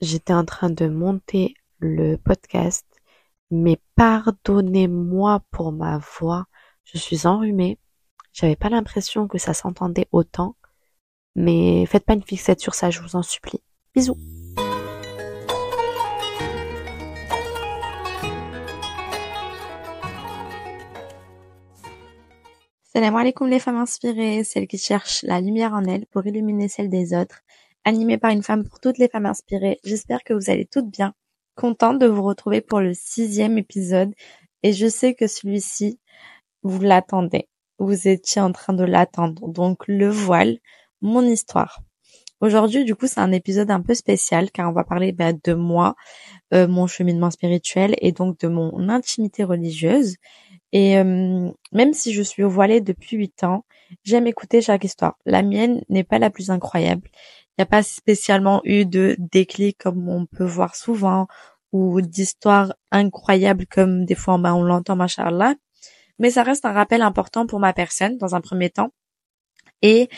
j'étais en train de monter le podcast, mais pardonnez-moi pour ma voix. Je suis enrhumée. J'avais pas l'impression que ça s'entendait autant. Mais faites pas une fixette sur ça, je vous en supplie. Bisous. Salam alaikum les femmes inspirées, celles qui cherchent la lumière en elles pour illuminer celle des autres animé par une femme pour toutes les femmes inspirées. J'espère que vous allez toutes bien. Contente de vous retrouver pour le sixième épisode. Et je sais que celui-ci, vous l'attendez. Vous étiez en train de l'attendre. Donc le voile, mon histoire. Aujourd'hui, du coup, c'est un épisode un peu spécial car on va parler bah, de moi, euh, mon cheminement spirituel et donc de mon intimité religieuse. Et euh, même si je suis voilée depuis huit ans, j'aime écouter chaque histoire. La mienne n'est pas la plus incroyable n'y a pas spécialement eu de déclic comme on peut voir souvent ou d'histoires incroyables comme des fois ben, on l'entend machallah mais ça reste un rappel important pour ma personne dans un premier temps et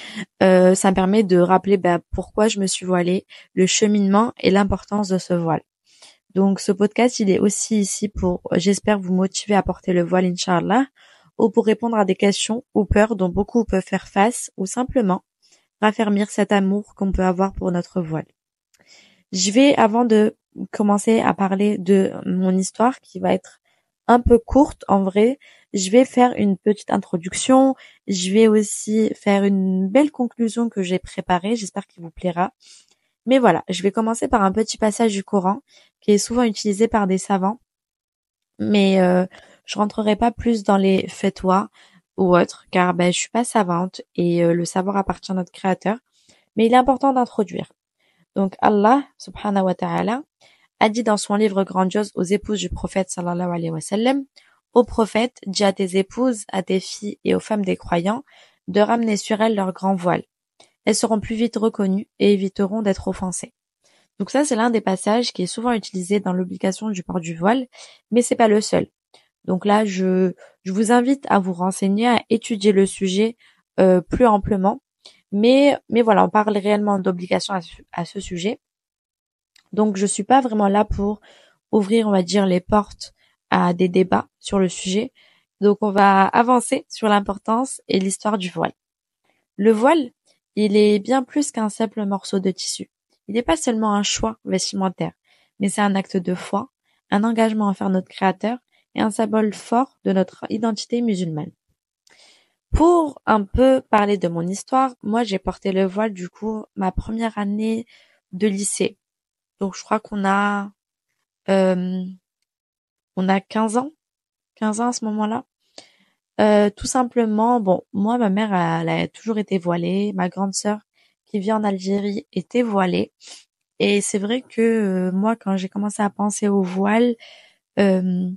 euh, ça me permet de rappeler ben, pourquoi je me suis voilée, le cheminement et l'importance de ce voile. Donc ce podcast, il est aussi ici pour, j'espère, vous motiver à porter le voile, Inch'Allah, ou pour répondre à des questions ou peurs dont beaucoup peuvent faire face, ou simplement raffermir cet amour qu'on peut avoir pour notre voile. Je vais, avant de commencer à parler de mon histoire, qui va être un peu courte en vrai, je vais faire une petite introduction. Je vais aussi faire une belle conclusion que j'ai préparée. J'espère qu'il vous plaira. Mais voilà, je vais commencer par un petit passage du Coran qui est souvent utilisé par des savants. Mais euh, je rentrerai pas plus dans les fatwas car ben, je suis pas savante et euh, le savoir appartient à notre créateur. Mais il est important d'introduire. Donc Allah, subhanahu wa ta'ala, a dit dans son livre grandiose aux épouses du prophète sallallahu alayhi wa sallam, Ô prophète, dis à tes épouses, à tes filles et aux femmes des croyants de ramener sur elles leur grand voile. Elles seront plus vite reconnues et éviteront d'être offensées. Donc ça, c'est l'un des passages qui est souvent utilisé dans l'obligation du port du voile, mais c'est pas le seul. Donc là, je, je vous invite à vous renseigner, à étudier le sujet euh, plus amplement. Mais, mais voilà, on parle réellement d'obligation à, ce sujet. Donc je suis pas vraiment là pour ouvrir, on va dire, les portes à des débats sur le sujet. Donc on va avancer sur l'importance et l'histoire du voile. Le voile, il est bien plus qu'un simple morceau de tissu. Il n'est pas seulement un choix vestimentaire, mais c'est un acte de foi, un engagement envers notre créateur et un symbole fort de notre identité musulmane. Pour un peu parler de mon histoire, moi j'ai porté le voile du coup ma première année de lycée. Donc je crois qu'on a euh, on a 15 ans, 15 ans à ce moment-là. Euh, tout simplement, bon, moi ma mère elle, a toujours été voilée, ma grande sœur qui vit en Algérie était voilée. Et c'est vrai que euh, moi quand j'ai commencé à penser au voile, euh,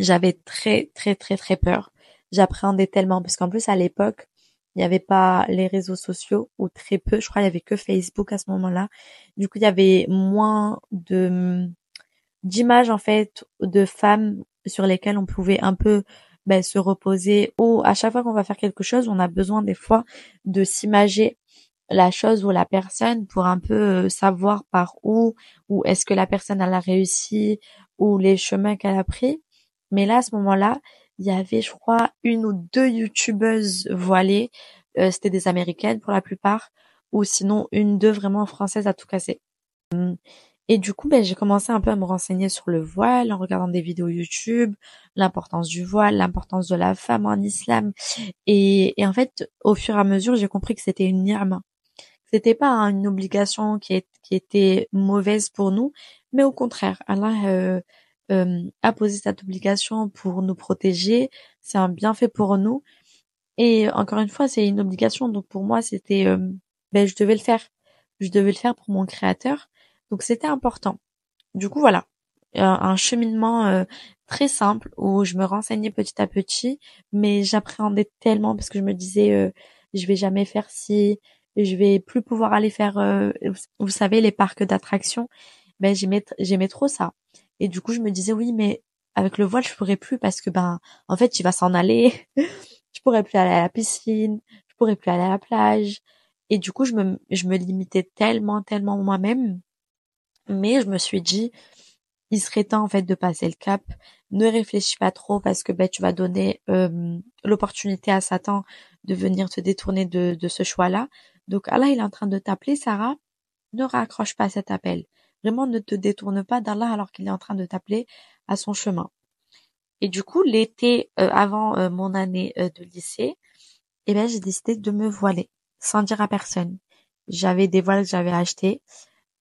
j'avais très très très très peur. J'appréhendais tellement parce qu'en plus à l'époque, il n'y avait pas les réseaux sociaux ou très peu. Je crois il y avait que Facebook à ce moment-là. Du coup, il y avait moins de d'images en fait de femmes sur lesquelles on pouvait un peu ben, se reposer ou à chaque fois qu'on va faire quelque chose, on a besoin des fois de s'imager la chose ou la personne pour un peu euh, savoir par où ou est-ce que la personne elle a réussi ou les chemins qu'elle a pris. Mais là, à ce moment-là, il y avait, je crois, une ou deux youtubeuses voilées. Euh, c'était des américaines pour la plupart, ou sinon une, deux vraiment françaises à tout casser. Et du coup, ben, j'ai commencé un peu à me renseigner sur le voile en regardant des vidéos YouTube, l'importance du voile, l'importance de la femme en islam. Et, en fait, au fur et à mesure, j'ai compris que c'était une nirma. C'était pas une obligation qui, qui était mauvaise pour nous, mais au contraire, Allah euh, euh, a posé cette obligation pour nous protéger. C'est un bienfait pour nous. Et encore une fois, c'est une obligation. Donc pour moi, c'était, euh, ben je devais le faire. Je devais le faire pour mon créateur. Donc c'était important. Du coup, voilà, un, cheminement euh, très simple où je me renseignais petit à petit, mais j'appréhendais tellement parce que je me disais, euh, je vais jamais faire si, je vais plus pouvoir aller faire, vous savez, les parcs d'attractions. Ben j'aimais, j'aimais trop ça. Et du coup, je me disais oui, mais avec le voile, je pourrais plus parce que ben, en fait, il va s'en aller. je pourrais plus aller à la piscine, je pourrais plus aller à la plage. Et du coup, je me, je me limitais tellement, tellement moi-même. Mais je me suis dit, il serait temps en fait de passer le cap. Ne réfléchis pas trop parce que ben, tu vas donner l'opportunité à Satan de venir te détourner de, de ce choix-là. Donc Allah, il est en train de t'appeler, Sarah. Ne raccroche pas cet appel. Vraiment, ne te détourne pas d'Allah alors qu'il est en train de t'appeler à son chemin. Et du coup, l'été euh, avant euh, mon année de lycée, eh ben, j'ai décidé de me voiler sans dire à personne. J'avais des voiles que j'avais achetés.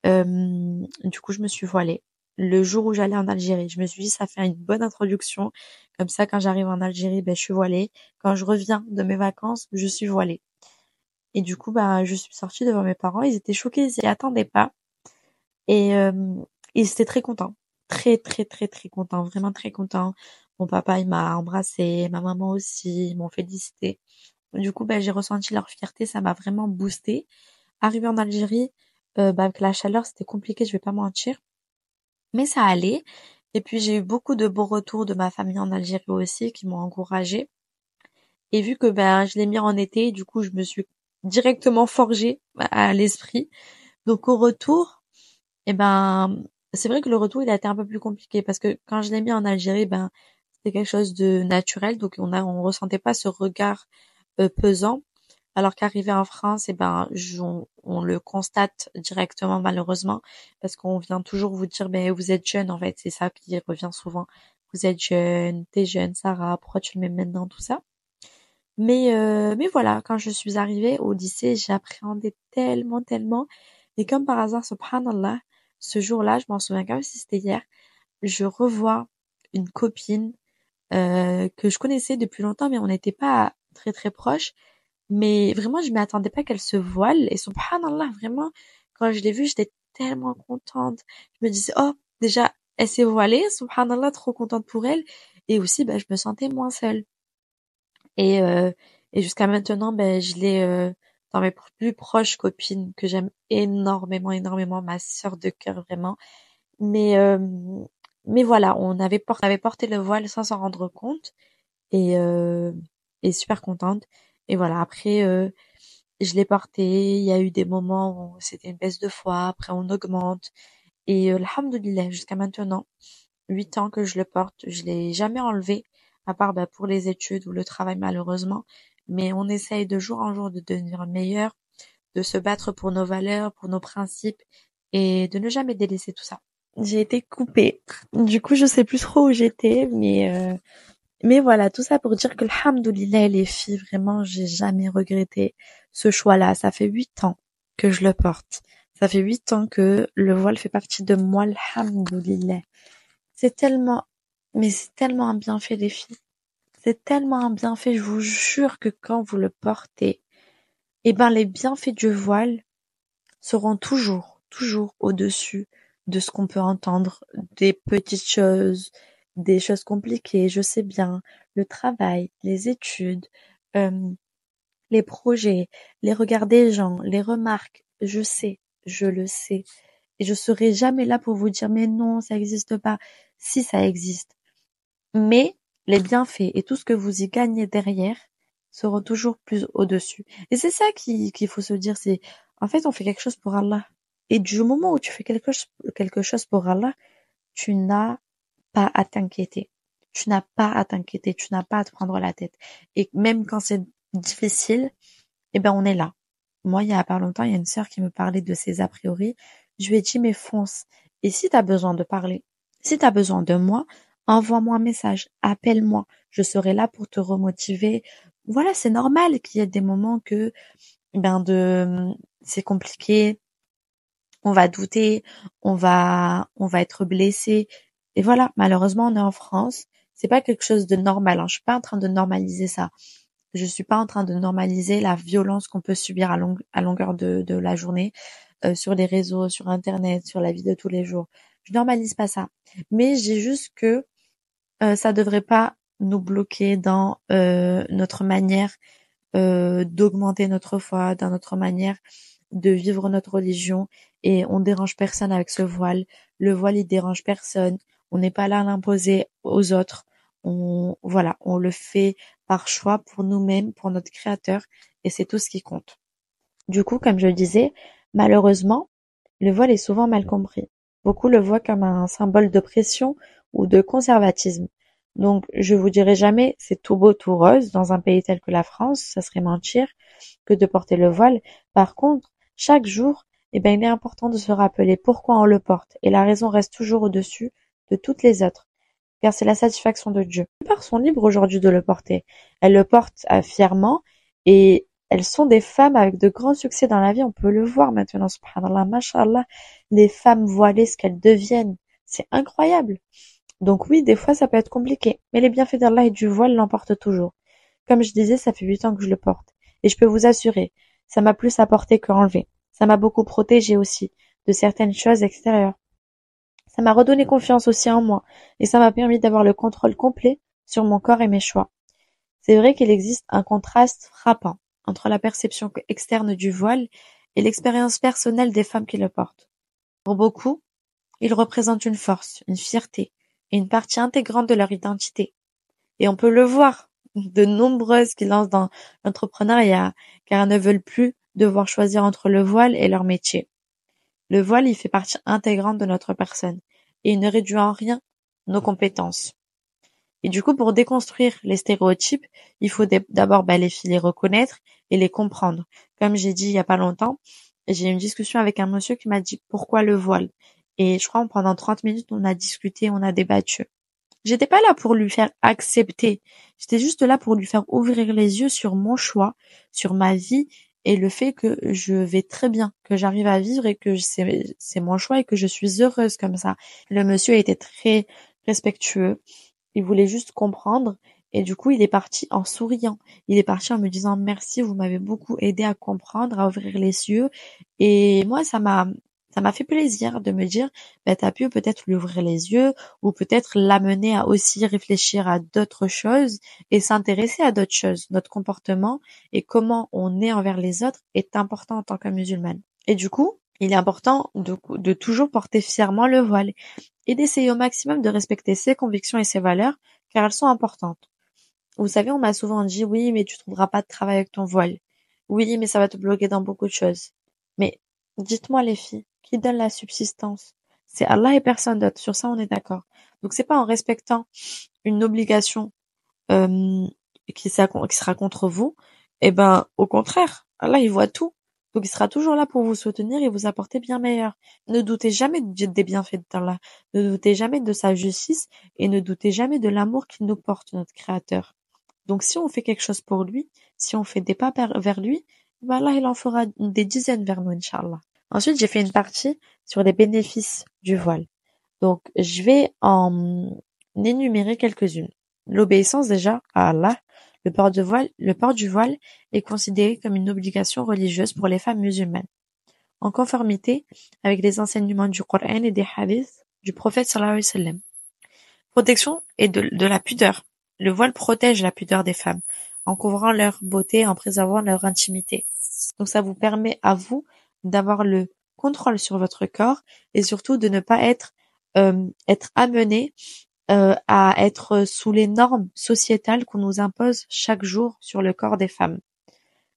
du coup, je me suis voilée le jour où j'allais en Algérie. Je me suis dit, ça fait une bonne introduction. Comme ça, quand j'arrive en Algérie, ben, je suis voilée. Quand je reviens de mes vacances, je suis voilée. Et du coup, ben, je suis sortie devant mes parents. Ils étaient choqués, ils s'y attendaient pas. Et euh, ils étaient très contents. Très, très, très, très contents. Vraiment très contents. Mon papa, il m'a embrassé. Ma maman aussi. Ils m'ont félicité. Du coup, ben, j'ai ressenti leur fierté. Ça m'a vraiment boosté. Arrivé en Algérie, euh, ben, avec la chaleur, c'était compliqué, je vais pas mentir. Mais ça allait. Et puis j'ai eu beaucoup de beaux retours de ma famille en Algérie aussi qui m'ont encouragée. Et vu que ben je l'ai mis en été, du coup je me suis directement forgée à l'esprit. Donc au retour, eh ben c'est vrai que le retour il a été un peu plus compliqué parce que quand je l'ai mis en Algérie, ben c'était quelque chose de naturel, donc on a on ressentait pas ce regard euh, pesant. Alors qu'arriver en France, eh ben, on, le constate directement malheureusement parce qu'on vient toujours vous dire, ben vous êtes jeune en fait, c'est ça qui revient souvent. Vous êtes jeune, t'es jeune, Sarah, pourquoi tu le mets maintenant, tout ça? Mais euh, mais voilà, quand je suis arrivée au lycée, j'appréhendais tellement, tellement. Et comme par hasard, subhanallah, ce jour-là, je m'en souviens comme si c'était hier, je revois une copine euh, que je connaissais depuis longtemps, mais on n'était pas très très proches. Mais vraiment, je m'attendais pas qu'elle se voile. Et subhanallah, vraiment, quand je l'ai vue, j'étais tellement contente. Je me disais, oh, déjà, elle s'est voilée, subhanallah, trop contente pour elle. Et aussi, bah, je me sentais moins seule. Et, euh, et jusqu'à maintenant, ben, je l'ai euh, dans mes plus proches copines que j'aime énormément, énormément, ma sœur de cœur, vraiment. Mais, euh, mais voilà, on avait, porté, on avait porté le voile sans s'en rendre compte. Et, euh, et super contente. Et voilà, après, euh, je l'ai porté. Il y a eu des moments où c'était une baisse de foi. Après, on augmente. Et euh, alhamdoulilah, jusqu'à maintenant, huit ans que je le porte, je l'ai jamais enlevé, à part bah, pour les études ou le travail malheureusement. Mais on essaye de jour en jour de devenir meilleur, de se battre pour nos valeurs, pour nos principes et de ne jamais délaisser tout ça. J'ai été coupée. Du coup, je sais plus trop où j'étais, mais euh, mais voilà, tout ça pour dire que alhamdoulilah, les filles, vraiment, j'ai jamais regretté ce choix-là. Ça fait huit ans que je le porte. Ça fait huit ans que le voile fait partie de moi, alhamdoulilah. C'est tellement, mais c'est tellement un bienfait, les filles. C'est tellement un bienfait, je vous jure que quand vous le portez, eh ben, les bienfaits du voile seront toujours, toujours au-dessus de ce qu'on peut entendre, des petites choses, des choses compliquées, je sais bien, le travail, les études, euh, les projets, les regards des gens, les remarques, je sais, je le sais. Et je serai jamais là pour vous dire mais non, ça n'existe pas. Si ça existe. Mais les bienfaits et tout ce que vous y gagnez derrière seront toujours plus au-dessus. Et c'est ça qu'il faut se dire, c'est en fait on fait quelque chose pour Allah. Et du moment où tu fais quelque chose, pour Allah, tu n'as pas à t'inquiéter. Tu n'as pas à t'inquiéter, tu n'as pas à te prendre la tête. Et même quand c'est difficile, eh ben on est là. Moi, il y a pas longtemps, il y a une sœur qui me parlait de ses a priori. Je lui ai dit, mais fonce. Et si tu as besoin de parler, si tu as besoin de moi, envoie-moi un message, appelle-moi. Je serai là pour te remotiver. Voilà, c'est normal qu'il y ait des moments que, ben, de, c'est compliqué. On va douter, on va, on va être blessé. Et voilà, malheureusement, on est en France. C'est pas quelque chose de normal. Hein. Je suis pas en train de normaliser ça. Je suis pas en train de normaliser la violence qu'on peut subir à, à longueur de, de, la journée euh, sur les réseaux, sur Internet, sur la vie de tous les jours. Je normalise pas ça. Mais j'ai juste que euh, ça devrait pas nous bloquer dans euh, notre manière euh, d'augmenter notre foi, dans notre manière de vivre notre religion. Et on dérange personne avec ce voile. Le voile, il dérange personne. On n'est pas là à l'imposer aux autres. On, voilà, on le fait par choix pour nous-mêmes, pour notre créateur, et c'est tout ce qui compte. Du coup, comme je le disais, malheureusement, le voile est souvent mal compris. Beaucoup le voient comme un symbole d'oppression ou de conservatisme. Donc, je vous dirai jamais c'est tout beau, tout rose dans un pays tel que la France, ça serait mentir que de porter le voile. Par contre, chaque jour, eh bien, il est important de se rappeler pourquoi on le porte et la raison reste toujours au-dessus de toutes les autres. Car c'est la satisfaction de Dieu. Les plupart sont libres aujourd'hui de le porter. Elles le portent fièrement et elles sont des femmes avec de grands succès dans la vie. On peut le voir maintenant, subhanallah, mashallah, les femmes voilées, ce qu'elles deviennent. C'est incroyable. Donc oui, des fois, ça peut être compliqué. Mais les bienfaits d'Allah et du voile l'emportent toujours. Comme je disais, ça fait huit ans que je le porte. Et je peux vous assurer, ça m'a plus apporté qu'enlevé. Ça m'a beaucoup protégé aussi de certaines choses extérieures. Ça m'a redonné confiance aussi en moi et ça m'a permis d'avoir le contrôle complet sur mon corps et mes choix. C'est vrai qu'il existe un contraste frappant entre la perception externe du voile et l'expérience personnelle des femmes qui le portent. Pour beaucoup, il représente une force, une fierté et une partie intégrante de leur identité. Et on peut le voir, de nombreuses qui lancent dans l'entrepreneuriat car elles ne veulent plus devoir choisir entre le voile et leur métier. Le voile y fait partie intégrante de notre personne et il ne réduit en rien nos compétences. Et du coup, pour déconstruire les stéréotypes, il faut d'abord bah, les les reconnaître et les comprendre. Comme j'ai dit il y a pas longtemps, j'ai eu une discussion avec un monsieur qui m'a dit pourquoi le voile? Et je crois pendant 30 minutes, on a discuté, on a débattu. J'étais pas là pour lui faire accepter. J'étais juste là pour lui faire ouvrir les yeux sur mon choix, sur ma vie et le fait que je vais très bien, que j'arrive à vivre et que c'est mon choix et que je suis heureuse comme ça. Le monsieur était très respectueux. Il voulait juste comprendre et du coup, il est parti en souriant. Il est parti en me disant merci, vous m'avez beaucoup aidé à comprendre, à ouvrir les yeux. Et moi, ça m'a, ça m'a fait plaisir de me dire, bah, t'as pu peut-être lui ouvrir les yeux ou peut-être l'amener à aussi réfléchir à d'autres choses et s'intéresser à d'autres choses. Notre comportement et comment on est envers les autres est important en tant que musulmane. Et du coup, il est important de, de toujours porter fièrement le voile et d'essayer au maximum de respecter ses convictions et ses valeurs car elles sont importantes. Vous savez, on m'a souvent dit oui, mais tu trouveras pas de travail avec ton voile. Oui, mais ça va te bloquer dans beaucoup de choses. Mais dites-moi les filles, qui donne la subsistance? C'est Allah et personne d'autre. Sur ça, on est d'accord. Donc c'est pas en respectant une obligation euh, qui, sera, contre vous. Eh ben, au contraire, Allah il voit tout. Donc il sera toujours là pour vous soutenir et vous apporter bien meilleur. Ne doutez jamais des bienfaits d'Allah. Ne doutez jamais de sa justice et ne doutez jamais de l'amour qu'il nous porte, notre Créateur. Donc si on fait quelque chose pour lui, si on fait des pas vers lui, ben Allah il en fera des dizaines vers nous, Inch'Allah. Ensuite, j'ai fait une partie sur les bénéfices du voile. Donc, je vais en énumérer quelques-unes. L'obéissance déjà à Allah. Le port, du voile est considéré comme une obligation religieuse pour les femmes musulmanes, en conformité avec les enseignements du Coran et des hadiths du prophète sallallahu alayhi wa sallam. Protection et de, de la pudeur. Le voile protège la pudeur des femmes, en couvrant leur beauté, en préservant leur intimité. Donc ça vous permet à vous d'avoir le contrôle sur votre corps et surtout de ne pas être euh, être amené euh, à être sous les normes sociétales qu'on nous impose chaque jour sur le corps des femmes.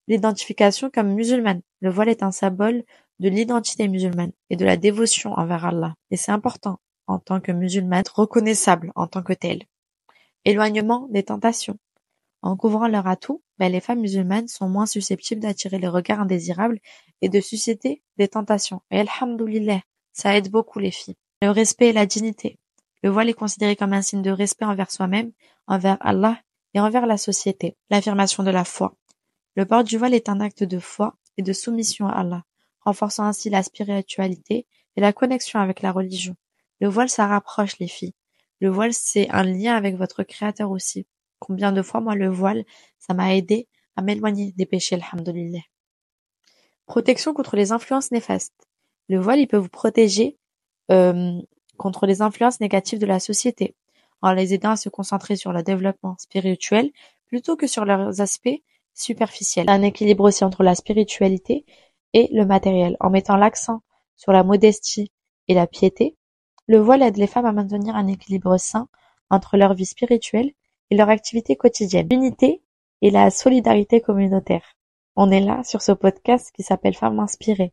L'identification comme musulmane. Le voile est un symbole de l'identité musulmane et de la dévotion envers Allah. Et c'est important en tant que musulmane, reconnaissable en tant que tel. Éloignement des tentations. En couvrant leur atout, ben, les femmes musulmanes sont moins susceptibles d'attirer les regards indésirables et de susciter des tentations. Et alhamdoulilah, ça aide beaucoup les filles. Le respect et la dignité. Le voile est considéré comme un signe de respect envers soi-même, envers Allah et envers la société. L'affirmation de la foi. Le port du voile est un acte de foi et de soumission à Allah, renforçant ainsi la spiritualité et la connexion avec la religion. Le voile, ça rapproche les filles. Le voile, c'est un lien avec votre créateur aussi. Combien de fois, moi, le voile, ça m'a aidé à m'éloigner des péchés, alhamdoulilah. Protection contre les influences néfastes. Le voile, il peut vous protéger euh, contre les influences négatives de la société, en les aidant à se concentrer sur le développement spirituel plutôt que sur leurs aspects superficiels. Un équilibre aussi entre la spiritualité et le matériel, en mettant l'accent sur la modestie et la piété. Le voile aide les femmes à maintenir un équilibre sain entre leur vie spirituelle et leur activité quotidienne. L'unité et la solidarité communautaire. On est là sur ce podcast qui s'appelle Femmes inspirées.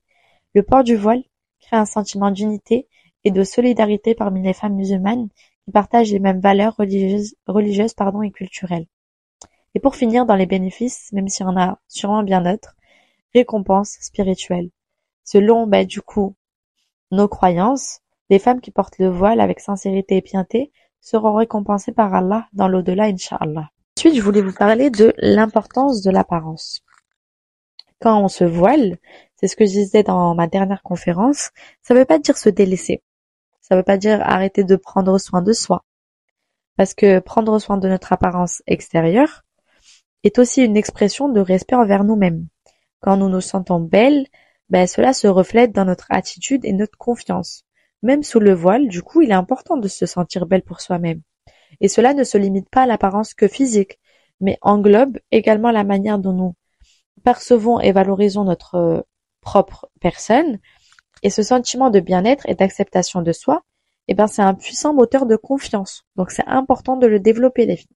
Le port du voile crée un sentiment d'unité et de solidarité parmi les femmes musulmanes qui partagent les mêmes valeurs religieuses, religieuses pardon, et culturelles. Et pour finir, dans les bénéfices, même s'il y en a sûrement bien d'autres, récompenses spirituelles. Selon, bah, du coup, nos croyances, les femmes qui portent le voile avec sincérité et piété seront récompensées par Allah dans l'au-delà, Inch'Allah. Ensuite, je voulais vous parler de l'importance de l'apparence. Quand on se voile, c'est ce que je disais dans ma dernière conférence, ça ne veut pas dire se délaisser. Ça ne veut pas dire arrêter de prendre soin de soi. Parce que prendre soin de notre apparence extérieure est aussi une expression de respect envers nous-mêmes. Quand nous nous sentons belles, ben cela se reflète dans notre attitude et notre confiance. Même sous le voile, du coup, il est important de se sentir belle pour soi-même. Et cela ne se limite pas à l'apparence que physique, mais englobe également la manière dont nous percevons et valorisons notre propre personne. Et ce sentiment de bien-être et d'acceptation de soi, eh ben, c'est un puissant moteur de confiance. Donc c'est important de le développer, les filles.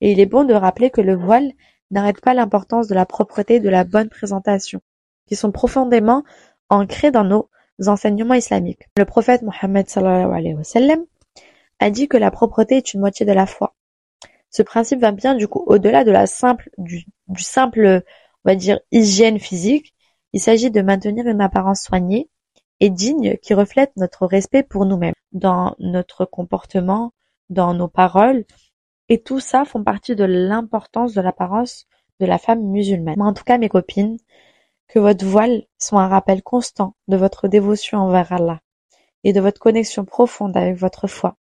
Et il est bon de rappeler que le voile n'arrête pas l'importance de la propreté et de la bonne présentation, qui sont profondément ancrés dans nos enseignements islamiques. Le prophète Mohammed a dit que la propreté est une moitié de la foi. Ce principe va bien du coup au-delà de la simple du, du simple on va dire hygiène physique. Il s'agit de maintenir une apparence soignée et digne qui reflète notre respect pour nous-mêmes dans notre comportement, dans nos paroles et tout ça font partie de l'importance de l'apparence de la femme musulmane. Moi, en tout cas, mes copines, que votre voile soit un rappel constant de votre dévotion envers Allah et de votre connexion profonde avec votre foi.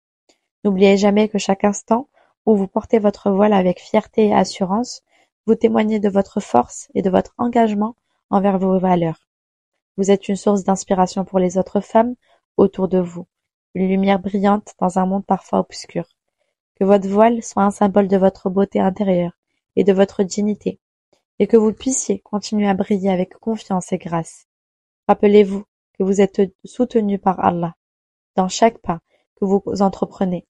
N'oubliez jamais que chaque instant où vous portez votre voile avec fierté et assurance, vous témoignez de votre force et de votre engagement envers vos valeurs. Vous êtes une source d'inspiration pour les autres femmes autour de vous, une lumière brillante dans un monde parfois obscur. Que votre voile soit un symbole de votre beauté intérieure et de votre dignité, et que vous puissiez continuer à briller avec confiance et grâce. Rappelez-vous que vous êtes soutenu par Allah dans chaque pas que vous entreprenez,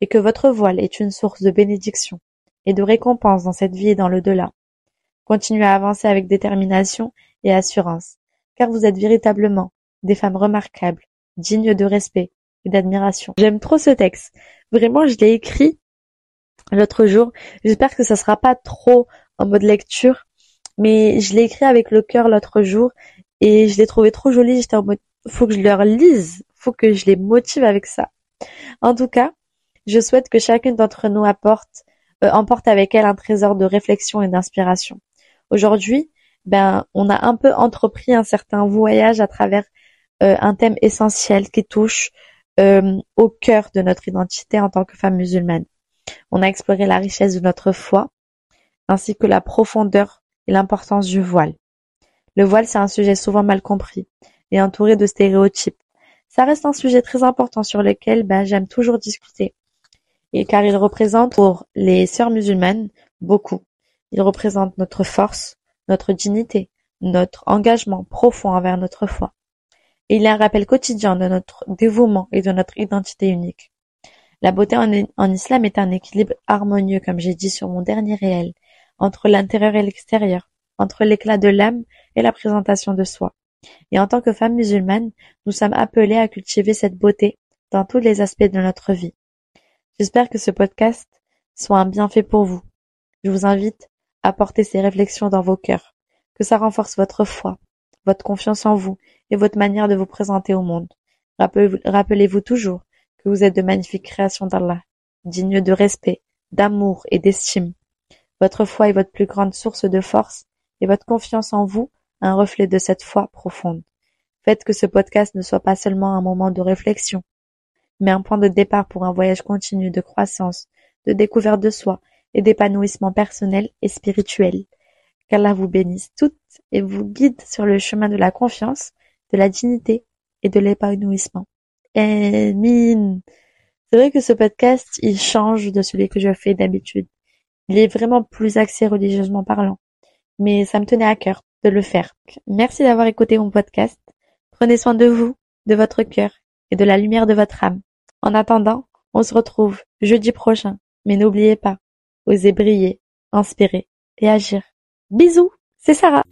et que votre voile est une source de bénédiction et de récompense dans cette vie et dans le delà. Continuez à avancer avec détermination et assurance, car vous êtes véritablement des femmes remarquables, dignes de respect et d'admiration. J'aime trop ce texte. Vraiment, je l'ai écrit l'autre jour. J'espère que ça sera pas trop en mode lecture, mais je l'ai écrit avec le cœur l'autre jour et je l'ai trouvé trop joli. J'étais en mode, faut que je leur lise, faut que je les motive avec ça. En tout cas, je souhaite que chacune d'entre nous apporte, euh, emporte avec elle un trésor de réflexion et d'inspiration. Aujourd'hui, ben, on a un peu entrepris un certain voyage à travers euh, un thème essentiel qui touche euh, au cœur de notre identité en tant que femme musulmane. On a exploré la richesse de notre foi, ainsi que la profondeur et l'importance du voile. Le voile, c'est un sujet souvent mal compris et entouré de stéréotypes. Ça reste un sujet très important sur lequel ben, j'aime toujours discuter. Et car il représente pour les sœurs musulmanes beaucoup. Il représente notre force, notre dignité, notre engagement profond envers notre foi il est un rappel quotidien de notre dévouement et de notre identité unique. La beauté en, islam est un équilibre harmonieux, comme j'ai dit sur mon dernier réel, entre l'intérieur et l'extérieur, entre l'éclat de l'âme et la présentation de soi. Et en tant que femme musulmane, nous sommes appelés à cultiver cette beauté dans tous les aspects de notre vie. J'espère que ce podcast soit un bienfait pour vous. Je vous invite à porter ces réflexions dans vos cœurs, que ça renforce votre foi, votre confiance en vous et votre manière de vous présenter au monde. Rappelez-vous toujours que vous êtes de magnifiques créations d'Allah, dignes de respect, d'amour et d'estime. Votre foi est votre plus grande source de force et votre confiance en vous un reflet de cette foi profonde. Faites que ce podcast ne soit pas seulement un moment de réflexion, mais un point de départ pour un voyage continu de croissance, de découverte de soi et d'épanouissement personnel et spirituel. Qu'Allah vous bénisse toutes et vous guide sur le chemin de la confiance, de la dignité et de l'épanouissement. C'est vrai que ce podcast, il change de celui que je fais d'habitude. Il est vraiment plus axé religieusement parlant. Mais ça me tenait à cœur de le faire. Merci d'avoir écouté mon podcast. Prenez soin de vous, de votre cœur et de la lumière de votre âme. En attendant, on se retrouve jeudi prochain. Mais n'oubliez pas, osez briller, inspirer et agir. Bisous, c'est Sarah.